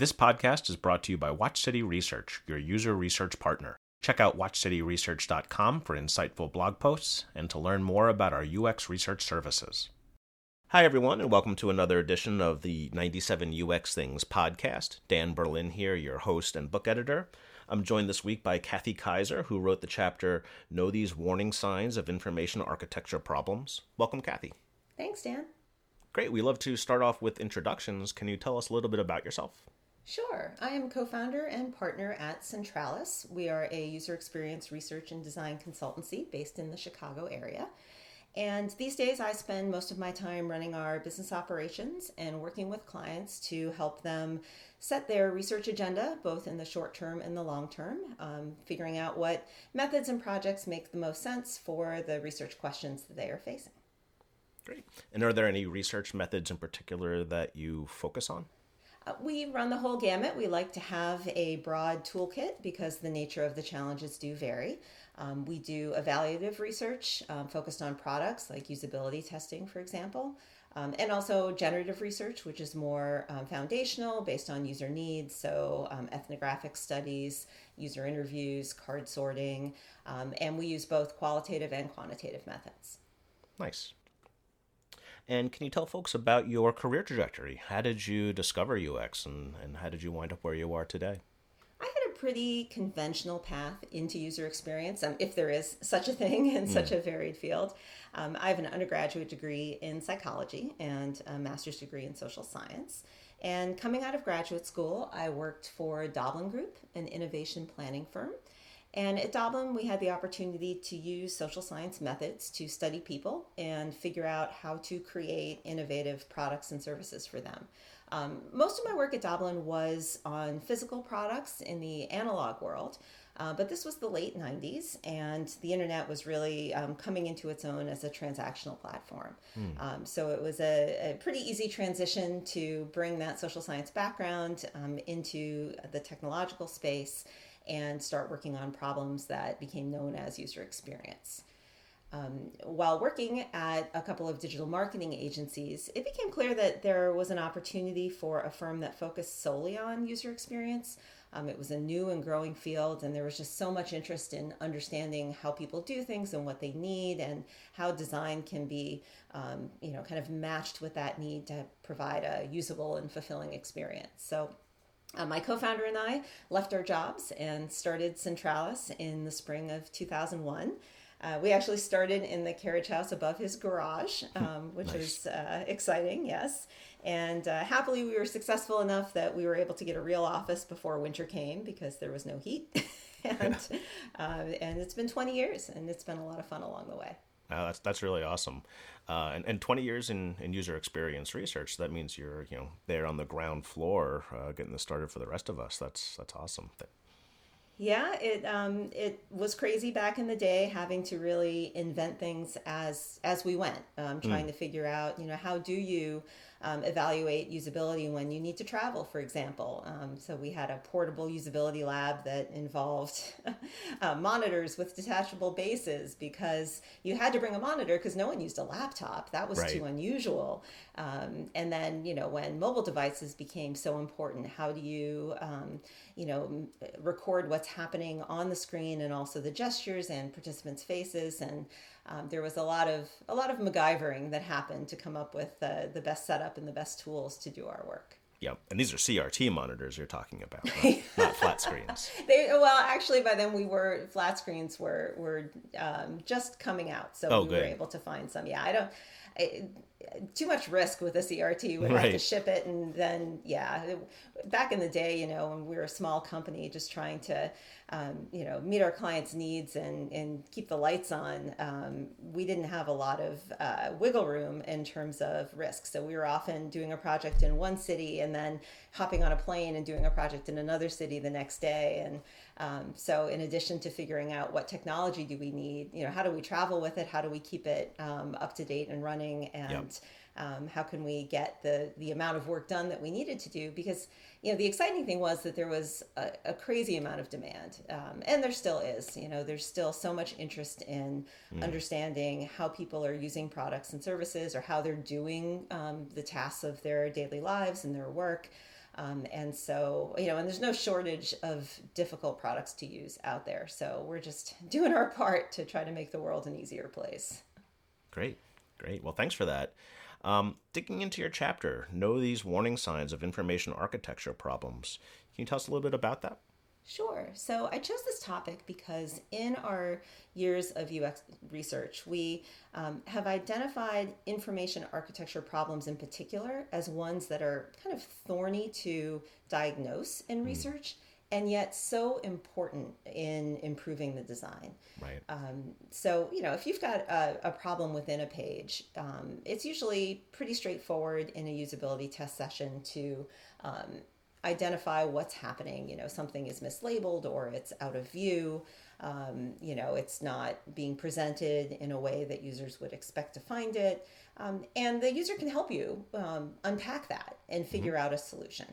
This podcast is brought to you by Watch City Research, your user research partner. Check out watchcityresearch.com for insightful blog posts and to learn more about our UX research services. Hi, everyone, and welcome to another edition of the 97 UX Things podcast. Dan Berlin here, your host and book editor. I'm joined this week by Kathy Kaiser, who wrote the chapter Know These Warning Signs of Information Architecture Problems. Welcome, Kathy. Thanks, Dan. Great. We love to start off with introductions. Can you tell us a little bit about yourself? Sure. I am co founder and partner at Centralis. We are a user experience research and design consultancy based in the Chicago area. And these days, I spend most of my time running our business operations and working with clients to help them set their research agenda, both in the short term and the long term, um, figuring out what methods and projects make the most sense for the research questions that they are facing. Great. And are there any research methods in particular that you focus on? Uh, we run the whole gamut. We like to have a broad toolkit because the nature of the challenges do vary. Um, we do evaluative research um, focused on products like usability testing, for example, um, and also generative research, which is more um, foundational based on user needs. So, um, ethnographic studies, user interviews, card sorting, um, and we use both qualitative and quantitative methods. Nice. And can you tell folks about your career trajectory? How did you discover UX and, and how did you wind up where you are today? I had a pretty conventional path into user experience, um, if there is such a thing in mm. such a varied field. Um, I have an undergraduate degree in psychology and a master's degree in social science. And coming out of graduate school, I worked for Doblin Group, an innovation planning firm. And at Doblin, we had the opportunity to use social science methods to study people and figure out how to create innovative products and services for them. Um, most of my work at Doblin was on physical products in the analog world. Uh, but this was the late 90s, and the internet was really um, coming into its own as a transactional platform. Mm. Um, so it was a, a, pretty easy transition to bring that social science background um, into the technological space and start working on problems that became known as user experience. Um, while working at a couple of digital marketing agencies, it became clear that there was an opportunity for a firm that focused solely on user experience. Um, it was a new and growing field, and there was just so much interest in understanding how people do things and what they need, and how design can be, um, you know, kind of matched with that need to provide a usable and fulfilling experience. So uh, my co founder and I left our jobs and started Centralis in the spring of 2001. Uh, we actually started in the carriage house above his garage, um, which nice. was uh, exciting, yes. And uh, happily, we were successful enough that we were able to get a real office before winter came because there was no heat. and, uh, and it's been 20 years, and it's been a lot of fun along the way. Uh, that's that's really awesome, uh, and and 20 years in, in user experience research. That means you're you know there on the ground floor, uh, getting this started for the rest of us. That's that's awesome. Yeah, it um, it was crazy back in the day, having to really invent things as as we went, um, trying mm. to figure out you know how do you um, evaluate usability when you need to travel, for example. Um, so we had a portable usability lab that involved uh, monitors with detachable bases because you had to bring a monitor because no one used a laptop. That was right. too unusual. Um, and then, you know, when mobile devices became so important, how do you, um, you know, record what's happening on the screen and also the gestures and participants' faces and um, there was a lot of a lot of MacGyvering that happened to come up with uh, the best setup and the best tools to do our work. Yep, and these are CRT monitors you're talking about, not, not flat screens. They well, actually, by then we were flat screens were were um, just coming out, so oh, we good. were able to find some. Yeah, I don't. I, too much risk with a CRT. We right. have to ship it, and then yeah, back in the day, you know, when we were a small company, just trying to, um, you know, meet our clients' needs and and keep the lights on, um, we didn't have a lot of uh, wiggle room in terms of risk. So we were often doing a project in one city and then hopping on a plane and doing a project in another city the next day, and um, so, in addition to figuring out what technology do we need, you know, how do we travel with it? How do we keep it um, up to date and running? And yep. um, how can we get the the amount of work done that we needed to do? Because you know, the exciting thing was that there was a, a crazy amount of demand, um, and there still is. You know, there's still so much interest in mm. understanding how people are using products and services, or how they're doing um, the tasks of their daily lives and their work. Um, and so, you know, and there's no shortage of difficult products to use out there. So we're just doing our part to try to make the world an easier place. Great, great. Well, thanks for that. Um, digging into your chapter, know these warning signs of information architecture problems. Can you tell us a little bit about that? Sure. So I chose this topic because in our years of UX research, we um, have identified information architecture problems in particular as ones that are kind of thorny to diagnose in mm. research and yet so important in improving the design. Right. Um, so, you know, if you've got a, a problem within a page, um, it's usually pretty straightforward in a usability test session to um, identify what's happening. You know, something is mislabeled or it's out of view. Um, you know, it's not being presented in a way that users would expect to find it. Um, and the user can help you um, unpack that and mm-hmm. figure mm-hmm. out a solution.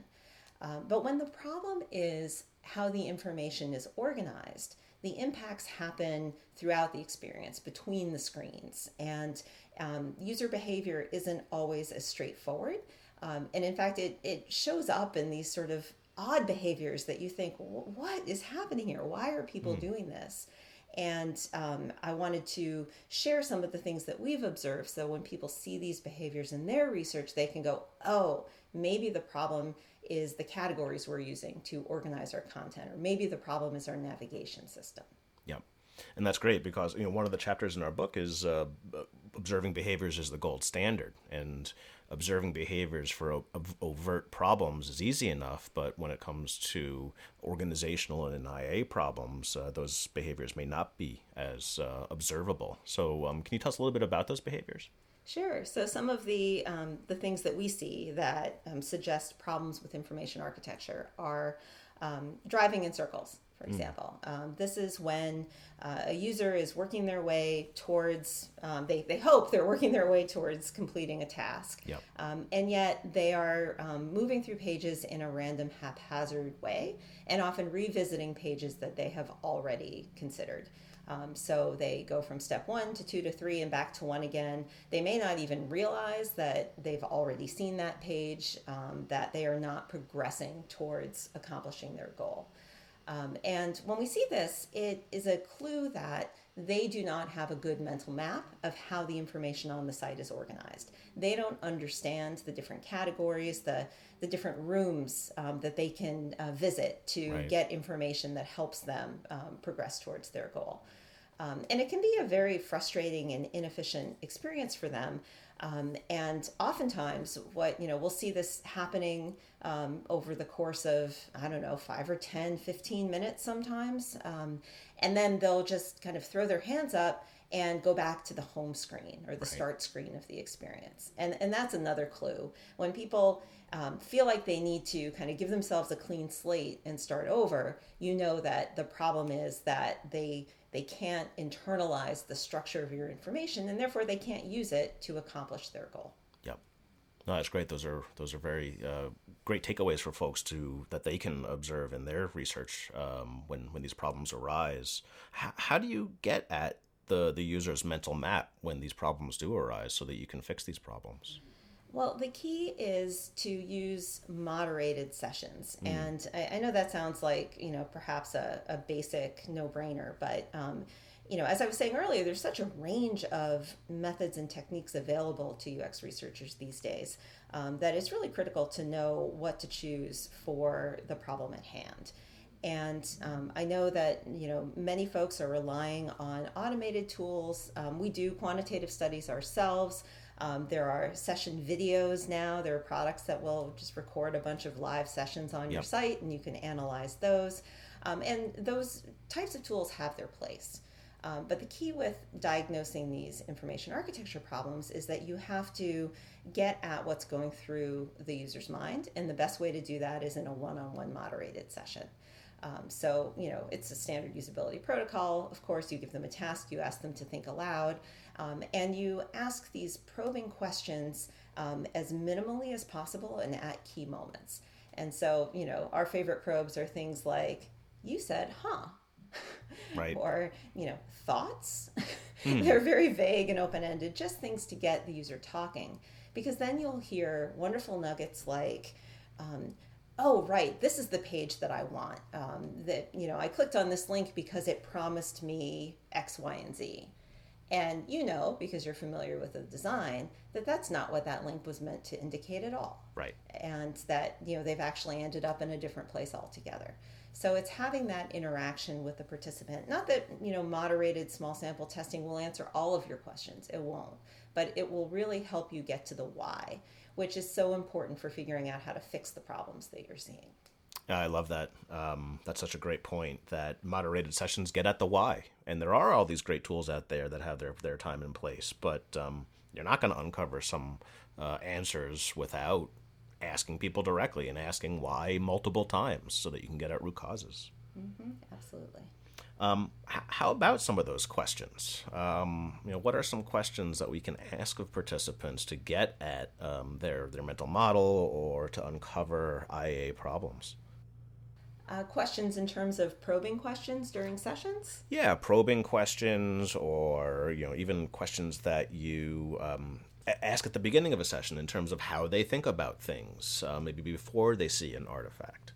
Uh, but when the problem is how the information is organized, the impacts happen throughout the experience between the screens. And um, user behavior isn't always as straightforward. Um, and in fact, it, it shows up in these sort of odd behaviors that you think, what is happening here? Why are people mm. doing this? And um, I wanted to share some of the things that we've observed so when people see these behaviors in their research, they can go, oh, maybe the problem is the categories we're using to organize our content, or maybe the problem is our navigation system. Yep. And that's great because you know one of the chapters in our book is uh, observing behaviors is the gold standard, and observing behaviors for overt problems is easy enough, but when it comes to organizational and IA problems, uh, those behaviors may not be as uh, observable. So, um, can you tell us a little bit about those behaviors? Sure. So some of the um, the things that we see that um, suggest problems with information architecture are um, driving in circles for mm. example. Mm. Um, this is when uh, a user is working their way towards, um, they, they hope they're working their way towards completing a task. Yep. Um, and yet they are um, moving through pages in a random, haphazard way and often revisiting pages that they have already considered. Um, so they go from step one to two to three and back to one again. They may not even realize that they've already seen that page, um, that they are not progressing towards accomplishing their goal. Um, and when we see this, it is a clue that they do not have a good mental map of how the information on the site is organized. They don't understand the different categories, the, the different rooms um, that they can uh, visit to right. get information that helps them um, progress towards their goal. Um, and it can be a very frustrating and inefficient experience for them um, and oftentimes, what you know, we'll see this happening um, over the course of, I don't know, five or 10, 15 minutes sometimes. Um, and then they'll just kind of throw their hands up and go back to the home screen or the right. start screen of the experience. And, and that's another clue. When people um, feel like they need to kind of give themselves a clean slate and start over, you know that the problem is that they they can't internalize the structure of your information and therefore they can't use it to accomplish their goal. Yep. No that's great. Those are those are very uh, great takeaways for folks to that they can observe in their research um, when when these problems arise. H- how do you get at the the user's mental map when these problems do arise so that you can fix these problems well, the key is to use moderated sessions. Mm. And I, I, know that sounds like, you know, perhaps a, a basic no brainer, but, um, you know, as I was saying earlier, there's such a range of methods and techniques available to UX researchers these days um, that it's really critical to know what to choose for the problem at hand. And um, I know that you know many folks are relying on automated tools. Um, we do quantitative studies ourselves. Um, there are session videos now. There are products that will just record a bunch of live sessions on yep. your site and you can analyze those. Um, and those types of tools have their place. Um, but the key with diagnosing these information architecture problems is that you have to get at what's going through the user's mind. And the best way to do that is in a one on one moderated session. Um, so, you know, it's a standard usability protocol. Of course, you give them a task, you ask them to think aloud, um, and you ask these probing questions um, as minimally as possible and at key moments. And so, you know, our favorite probes are things like, you said, huh? Right. or, you know, thoughts. Hmm. They're very vague and open ended, just things to get the user talking. Because then you'll hear wonderful nuggets like, um, oh right. This is the page that i want um, that you know i clicked on this link because it promised me x y and z. And you know because you're familiar with the design that that's not what that link was meant to indicate at all. Right. And that you know they've actually ended up in a different place altogether. So it's having that interaction with the participant. Not that you know moderated small sample testing will answer all of your questions. It won't. But it will really help you get to the why which is so important for figuring out how to fix the problems that you're seeing. I love that. Um, that's such a great point that moderated sessions get at the why. And there are all these great tools out there that have their, their time in place, but um, you're not going to uncover some uh, answers without asking people directly and asking why multiple times so that you can get at root causes. Mm-hmm, absolutely. Um, h- how about some of those questions? Um, you know, what are some questions that we can ask of participants to get at um, their their mental model or to uncover IA problems? Uh, questions in terms of probing questions during sessions? Yeah, probing questions, or you know, even questions that you um, ask at the beginning of a session in terms of how they think about things, uh, maybe before they see an artifact.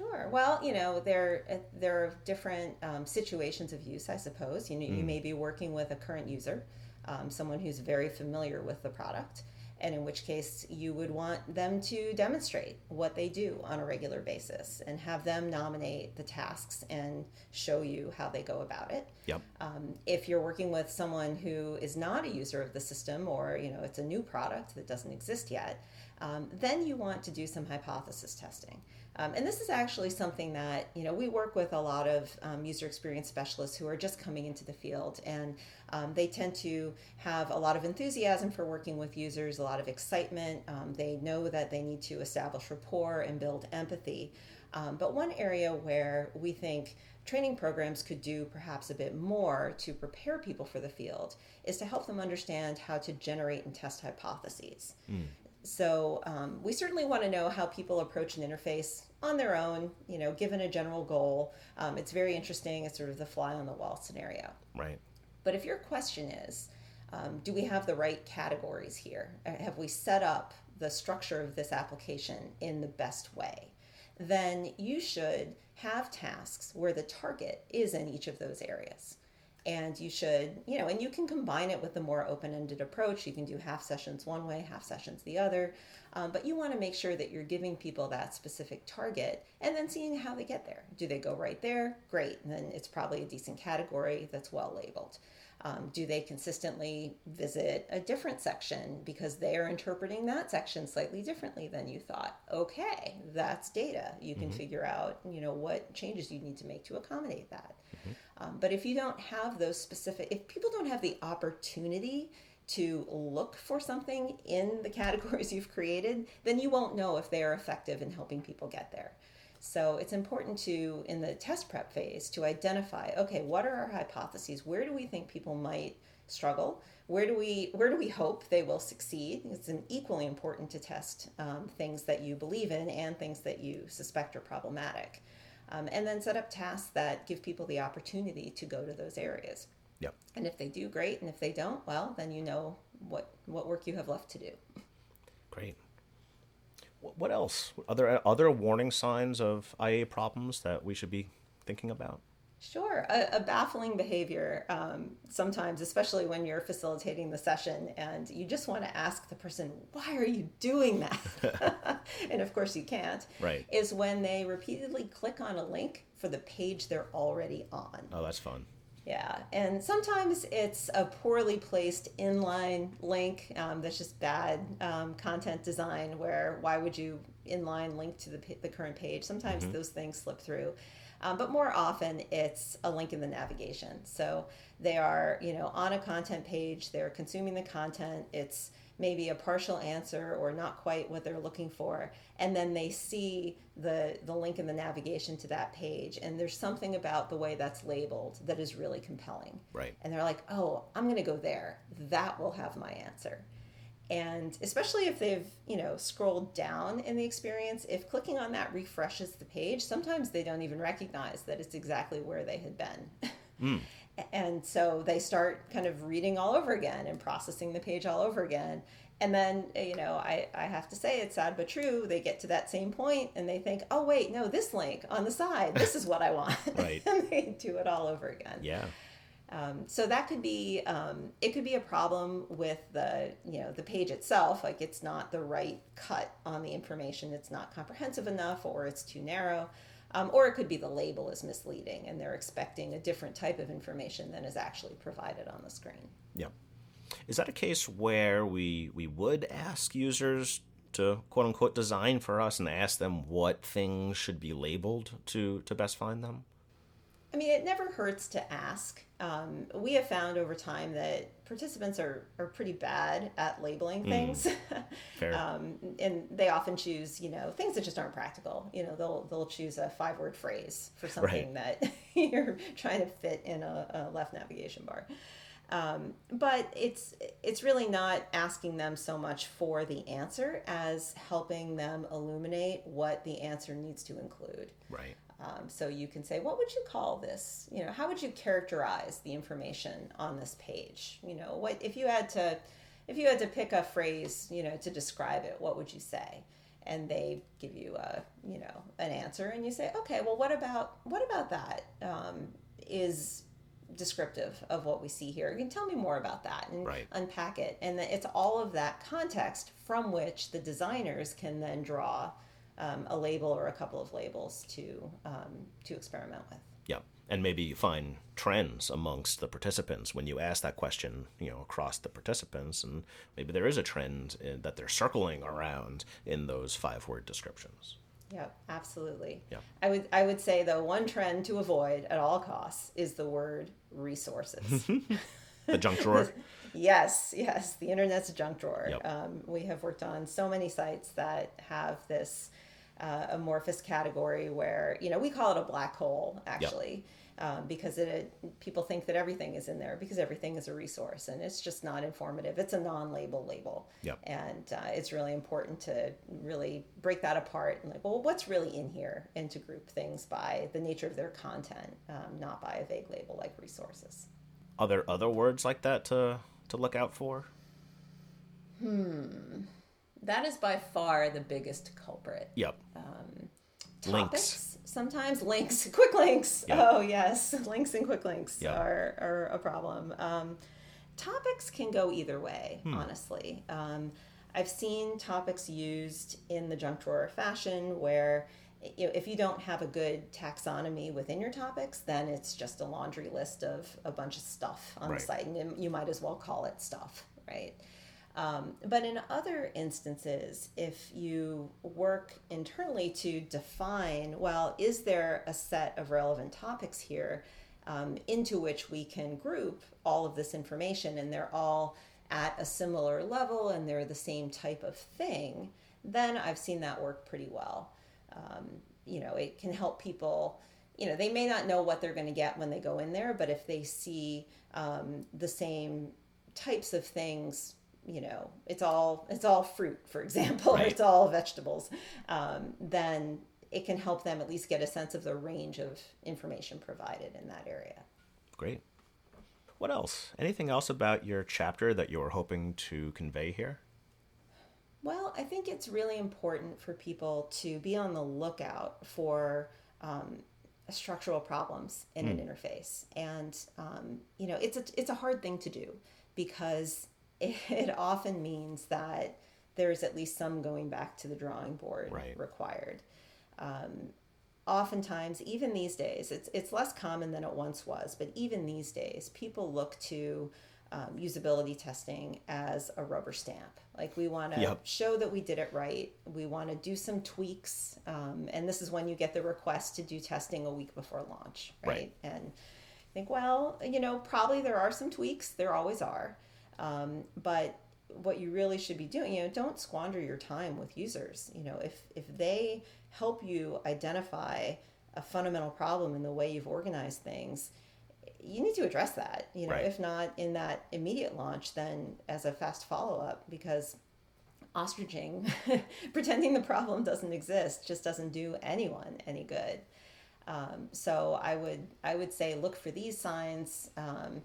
Sure. Well, you know, there uh, there are different um, situations of use, I suppose. You know, mm. you may be working with a current user, um, someone who's very familiar with the product, and in which case you would want them to demonstrate what they do on a regular basis and have them nominate the tasks and show you how they go about it. Yep. Um, if you're working with someone who is not a user of the system or you know it's a new product that doesn't exist yet, um, then you want to do some hypothesis testing. Um, and this is actually something that, you know, we work with a lot of um, user experience specialists who are just coming into the field and um, they tend to have a lot of enthusiasm for working with users, a lot of excitement. Um, they know that they need to establish rapport and build empathy. Um, but one area where we think training programs could do perhaps a bit more to prepare people for the field is to help them understand how to generate and test hypotheses. Mm. So um, we certainly want to know how people approach an interface on their own, you know, given a general goal. Um, it's very interesting. It's sort of the fly on the wall scenario. Right. But if your question is, um, do we have the right categories here? Uh, have we set up the structure of this application in the best way? Then you should have tasks where the target is in each of those areas and you should you know and you can combine it with a more open-ended approach you can do half sessions one way half sessions the other um, but you want to make sure that you're giving people that specific target and then seeing how they get there do they go right there great and then it's probably a decent category that's well labeled um, do they consistently visit a different section because they're interpreting that section slightly differently than you thought? Okay, that's data. You can mm-hmm. figure out, you know, what changes you need to make to accommodate that. Mm-hmm. Um, but if you don't have those specific, if people don't have the opportunity to look for something in the categories you've created, then you won't know if they are effective in helping people get there. So it's important to, in the test prep phase, to identify, okay, what are our hypotheses? Where do we think people might struggle? Where do we where do we hope they will succeed? It's equally important to test um, things that you believe in and things that you suspect are problematic, um, and then set up tasks that give people the opportunity to go to those areas. Yep. And if they do, great. And if they don't, well, then you know what what work you have left to do. Great. What else? Other other warning signs of IA problems that we should be thinking about? Sure, a, a baffling behavior um, sometimes, especially when you're facilitating the session and you just want to ask the person, "Why are you doing that?" and of course, you can't. Right. Is when they repeatedly click on a link for the page they're already on. Oh, that's fun. Yeah, and sometimes it's a poorly placed inline link um, that's just bad um, content design. Where why would you inline link to the, the current page? Sometimes mm-hmm. those things slip through, um, but more often it's a link in the navigation. So they are you know on a content page, they're consuming the content. It's maybe a partial answer or not quite what they're looking for. And then they see the the link in the navigation to that page. And there's something about the way that's labeled that is really compelling. Right. And they're like oh i'm going to go there. That will have my answer. And especially if they've you know scrolled down in the experience if clicking on that refreshes the page sometimes they don't even recognize that it's exactly where they had been. Mm. and so they start kind of reading all over again and processing the page all over again and then you know I, I have to say it's sad but true they get to that same point and they think oh wait no this link on the side this is what i want Right. and they do it all over again Yeah. um, so that could be um, it could be a problem with the you know the page itself like it's not the right cut on the information it's not comprehensive enough or it's too narrow um, or it could be the label is misleading and they're expecting a different type of information than is actually provided on the screen Yeah. Is that a case where we we would ask users to quote unquote design for us and ask them what things should be labeled to to best find them? I mean, it never hurts to ask. Um, we have found over time that participants are, are pretty bad at labeling things. Fair. um, and they often choose, you know, things that just aren't practical. You know, they'll, they'll choose a five word phrase for something that you're trying to fit in a, a left navigation bar. Um, but it's it's really not asking them so much for the answer as helping them illuminate what the answer needs to include. right. Um, so you can say, what would you call this? You know, how would you characterize the information on this page? You know, what if you had to, if you had to pick a phrase, you know, to describe it, what would you say? And they give you a, you know, an answer, and you say, okay, well, what about what about that? Um, is descriptive of what we see here. You can tell me more about that and Right. unpack it. And it's all of that context from which the designers can then draw um, a label or a couple of labels to um, to experiment with. Yeah. And maybe you find trends amongst the participants when you ask that question, you know, across the participants, and maybe there is a trend in, that they're circling around in those five word descriptions. Yep, absolutely. Yeah. I would I would say though one trend to avoid at all costs is the word resources. The junk drawer. Yes, yes, the internet's a junk drawer. Yep. Um, we have worked on so many sites that have this uh, amorphous category where you know we call it a black hole actually. Um, because it, people think that everything is in there because everything is a resource and it's just not informative. It's a non-label label, Yep. and uh, it's really important to really break that apart and like, well, what's really in here, and to group things by the nature of their content, um, not by a vague label like resources. Are there other words like that to to look out for? That is by far the biggest culprit. Yep. topics Links. sometimes links quick links Yeah. oh yes links and quick links Yeah. are, are a problem um, topics can go either way Hmm. honestly um, i've seen topics used in the junk drawer fashion where you know, if you don't have a good taxonomy within your topics then it's just a laundry list of a bunch of stuff on Right. the site and you might as well call it stuff right um, but in other instances, if you work internally to define, well, is there a set of relevant topics here um, into which we can group all of this information and they're all at a similar level and they're the same type of thing, then I've seen that work pretty well. Um, you know, it can help people you know they may not know what they're going to get when they go in there but if they see um, the same types of things you know it's all it's all fruit for example or Right. it's all vegetables um, then it can help them at least get a sense of the range of information provided in that area Great. What else? Anything else about your chapter that you're hoping to convey here? Well, I think it's really important for people to be on the lookout for um, structural problems in an interface, and um, you know, it's a it's a hard thing to do because it, it often means that there's at least some going back to the drawing board Right. required. Um, oftentimes, even these days, it's it's less common than it once was, but even these days, people look to um, usability testing as a rubber stamp. Like we want to Yep. show that we did it right. We want to do some tweaks, um, and this is when you get the request to do testing a week before launch, right? Right. And think, well, you know, probably there are some tweaks. There always are, um, but what you really should be doing, you know, don't squander your time with users. You know, if if they help you identify a fundamental problem in the way you've organized things, you need to address that. You know, Right. if not in that immediate launch, then as a fast follow up, because ostriching, pretending the problem doesn't exist, just doesn't do anyone any good. Um, so I would I would say look for these signs. Um,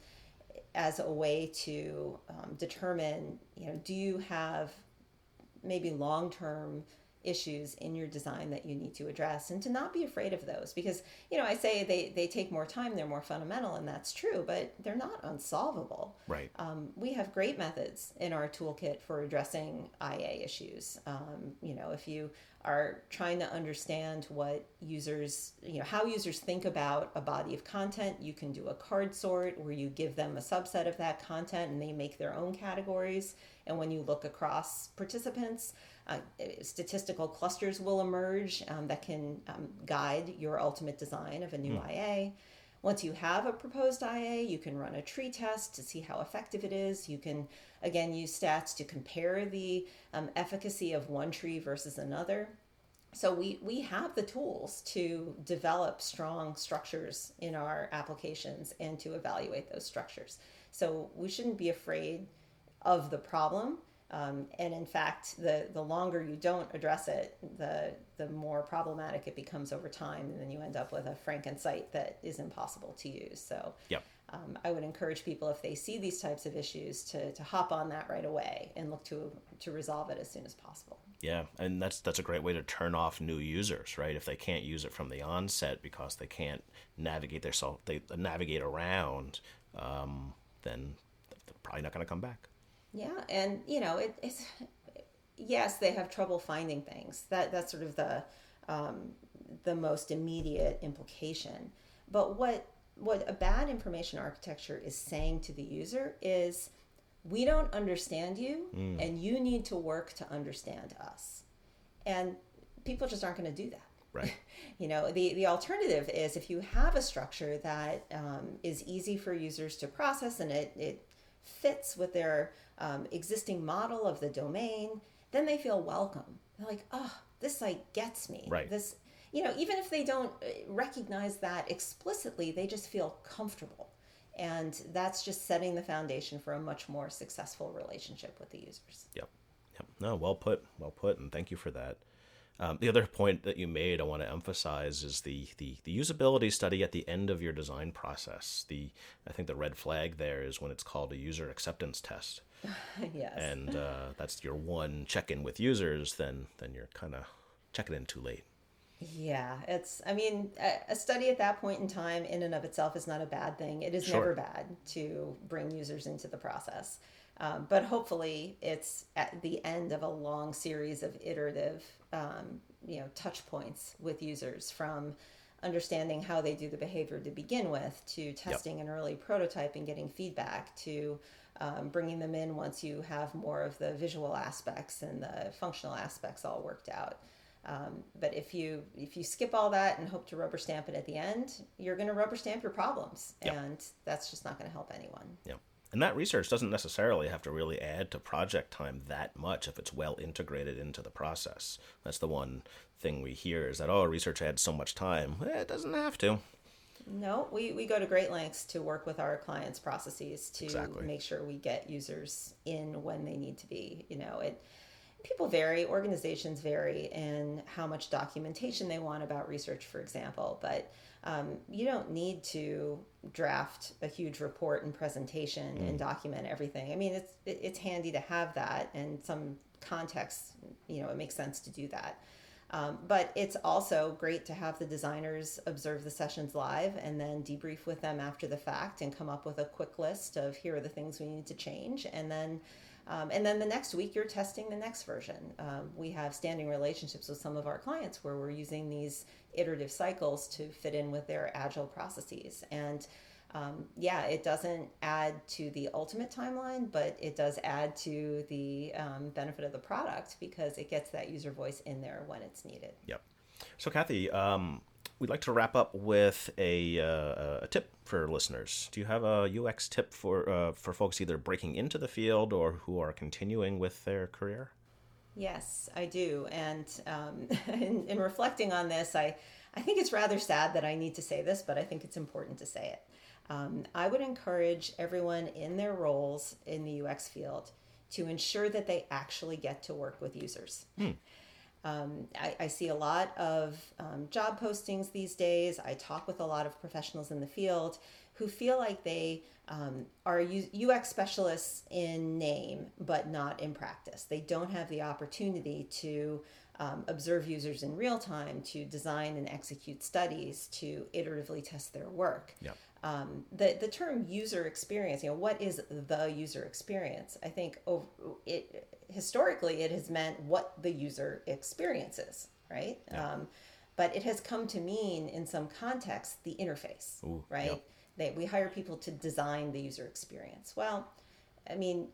as a way to um, determine, you know, do you have maybe long term issues in your design that you need to address and to not be afraid of those because you know i say they, they take more time they're more fundamental and that's true but they're not unsolvable right um, we have great methods in our toolkit for addressing ia issues um, you know if you are trying to understand what users, you know, how users think about a body of content. You can do a card sort where you give them a subset of that content and they make their own categories. And when you look across participants, uh, statistical clusters will emerge um, that can um, guide your ultimate design of a new mm. IA. Once you have a proposed IA, you can run a tree test to see how effective it is. You can, again, use stats to compare the um, efficacy of one tree versus another. So we, we have the tools to develop strong structures in our applications and to evaluate those structures. So we shouldn't be afraid of the problem. Um, and in fact, the, the longer you don't address it, the, the more problematic it becomes over time. And then you end up with a Franken site that is impossible to use. So yep. um, I would encourage people, if they see these types of issues, to, to hop on that right away and look to, to resolve it as soon as possible. Yeah, and that's that's a great way to turn off new users, right? If they can't use it from the onset because they can't navigate their self, they navigate around, um, then they're probably not going to come back. Yeah, and you know, it, it's yes, they have trouble finding things. That that's sort of the um, the most immediate implication. But what what a bad information architecture is saying to the user is we don't understand you mm. and you need to work to understand us. And people just aren't going to do that. Right. you know, the, the alternative is if you have a structure that um, is easy for users to process and it, it fits with their um, existing model of the domain, then they feel welcome. They're like, oh, this site gets me. Right. This, you know, even if they don't uh, recognize that explicitly, they just feel comfortable. And that's just setting the foundation for a much more successful relationship with the users. Yep. Yep. No, well put. Well put. And thank you for that. Um, the other point that you made, I want to emphasize, is the, the the usability study at the end of your design process. The I think the red flag there is when it's called a user acceptance test. yes. And uh, that's your one check-in with users. Then then you're kind of checking in too late. Yeah, it's, I mean, a study at that point in time, in and of itself, is not a bad thing. It is sure. never bad to bring users into the process. Um, but hopefully, it's at the end of a long series of iterative, um, you know, touch points with users from understanding how they do the behavior to begin with to testing yep. an early prototype and getting feedback to um, bringing them in once you have more of the visual aspects and the functional aspects all worked out. Um, but if you if you skip all that and hope to rubber stamp it at the end, you're going to rubber stamp your problems, yep. and that's just not going to help anyone. Yeah. And that research doesn't necessarily have to really add to project time that much if it's well integrated into the process. That's the one thing we hear is that, oh, research adds so much time. Eh, it doesn't have to. No, we, we go to great lengths to work with our clients' processes to exactly. make sure we get users in when they need to be. You know, it people vary, organizations vary in how much documentation they want about research, for example, but um, you don't need to draft a huge report and presentation mm. and document everything. I mean, it's it's handy to have that, and some context, you know, it makes sense to do that. Um, but it's also great to have the designers observe the sessions live and then debrief with them after the fact and come up with a quick list of here are the things we need to change, and then um, and then the next week, you're testing the next version. Um, we have standing relationships with some of our clients where we're using these iterative cycles to fit in with their agile processes. And um, yeah, it doesn't add to the ultimate timeline, but it does add to the um, benefit of the product because it gets that user voice in there when it's needed. Yep. So, Kathy, um, we'd like to wrap up with a, uh, a tip for listeners. Do you have a UX tip for uh, for folks either breaking into the field or who are continuing with their career? Yes, I do. And um, in, in, reflecting on this, I I think it's rather sad that I need to say this, but I think it's important to say it. Um, I would encourage everyone in their roles in the UX field to ensure that they actually get to work with users. Hmm. Um, I, I, see a lot of um, job postings these days. I talk with a lot of professionals in the field who feel like they um, are UX specialists in name, but not in practice. They don't have the opportunity to um, observe users in real time, to design and execute studies, to iteratively test their work. Yeah. Um, the the term user experience, you know, what is the user experience? I think over, it historically it has meant what the user experiences, right? Yeah. Um, but it has come to mean in some contexts the interface, Ooh, right? They, we hire people to design the user experience. Well, I mean,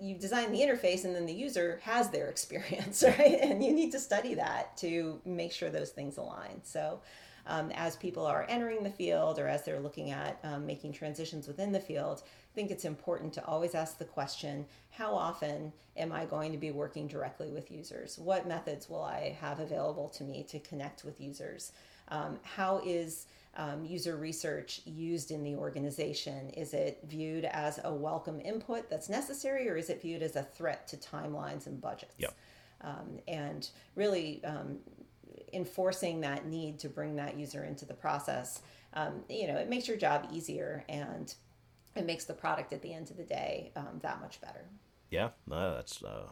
you design the interface and then the user has their experience, right? And you need to study that to make sure those things align. So um, as people are entering the field or as they're looking at um, making transitions within the field, I think it's important to always ask the question how often am I going to be working directly with users? What methods will I have available to me to connect with users? Um, how is um, user research used in the organization? Is it viewed as a welcome input that's necessary, or is it viewed as a threat to timelines and budgets? Yep. Um, and really um, enforcing that need to bring that user into the process, um, you know, it makes your job easier and it makes the product at the end of the day um, that much better. Yeah, no, that's uh,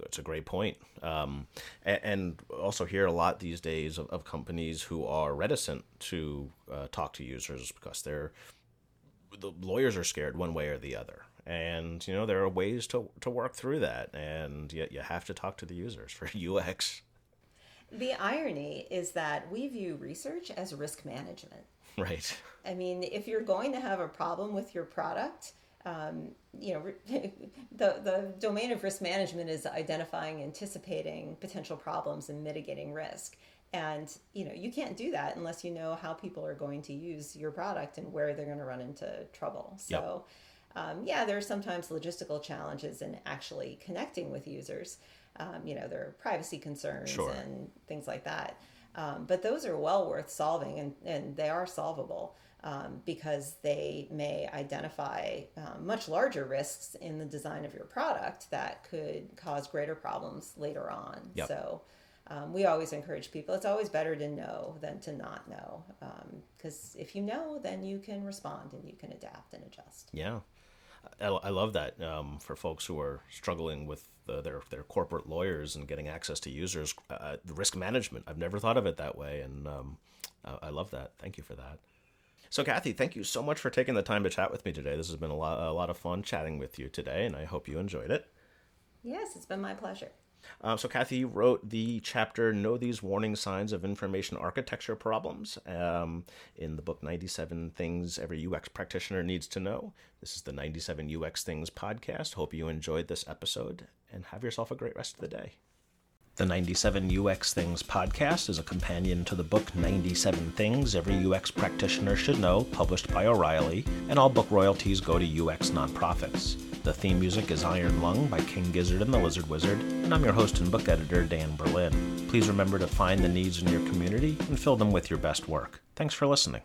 it's a great point. Um, and, and, also hear a lot these days of, of companies who are reticent to uh, talk to users because they're the lawyers are scared one way or the other. And you know there are ways to to work through that, and yet you have to talk to the users for UX. The irony is that we view research as risk management. Right. I mean, if you're going to have a problem with your product, um, you know, the, the domain of risk management is identifying, anticipating potential problems and mitigating risk. And, you know, you can't do that unless you know how people are going to use your product and where they're going to run into trouble. So, yep. um, yeah, there are sometimes logistical challenges in actually connecting with users. Um, you know, there are privacy concerns sure. and things like that. Um, but those are well worth solving and, and they are solvable um, because they may identify um, much larger risks in the design of your product that could cause greater problems later on. Yep. So um, we always encourage people it's always better to know than to not know because um, if you know, then you can respond and you can adapt and adjust. Yeah. I, love that um, for folks who are struggling with the, their their corporate lawyers and getting access to users. Uh, the risk management. I've never thought of it that way, and um, I love that. Thank you for that. So, Kathy, thank you so much for taking the time to chat with me today. This has been a lot, a lot of fun chatting with you today, and I hope you enjoyed it. Yes, it's been my pleasure. Uh, so, Kathy wrote the chapter Know These Warning Signs of Information Architecture Problems um, in the book 97 Things Every UX Practitioner Needs to Know. This is the 97 UX Things podcast. Hope you enjoyed this episode and have yourself a great rest of the day. The 97 UX Things podcast is a companion to the book 97 Things Every UX Practitioner Should Know, published by O'Reilly, and all book royalties go to UX nonprofits. The theme music is Iron Lung by King Gizzard and the Lizard Wizard, and I'm your host and book editor, Dan Berlin. Please remember to find the needs in your community and fill them with your best work. Thanks for listening.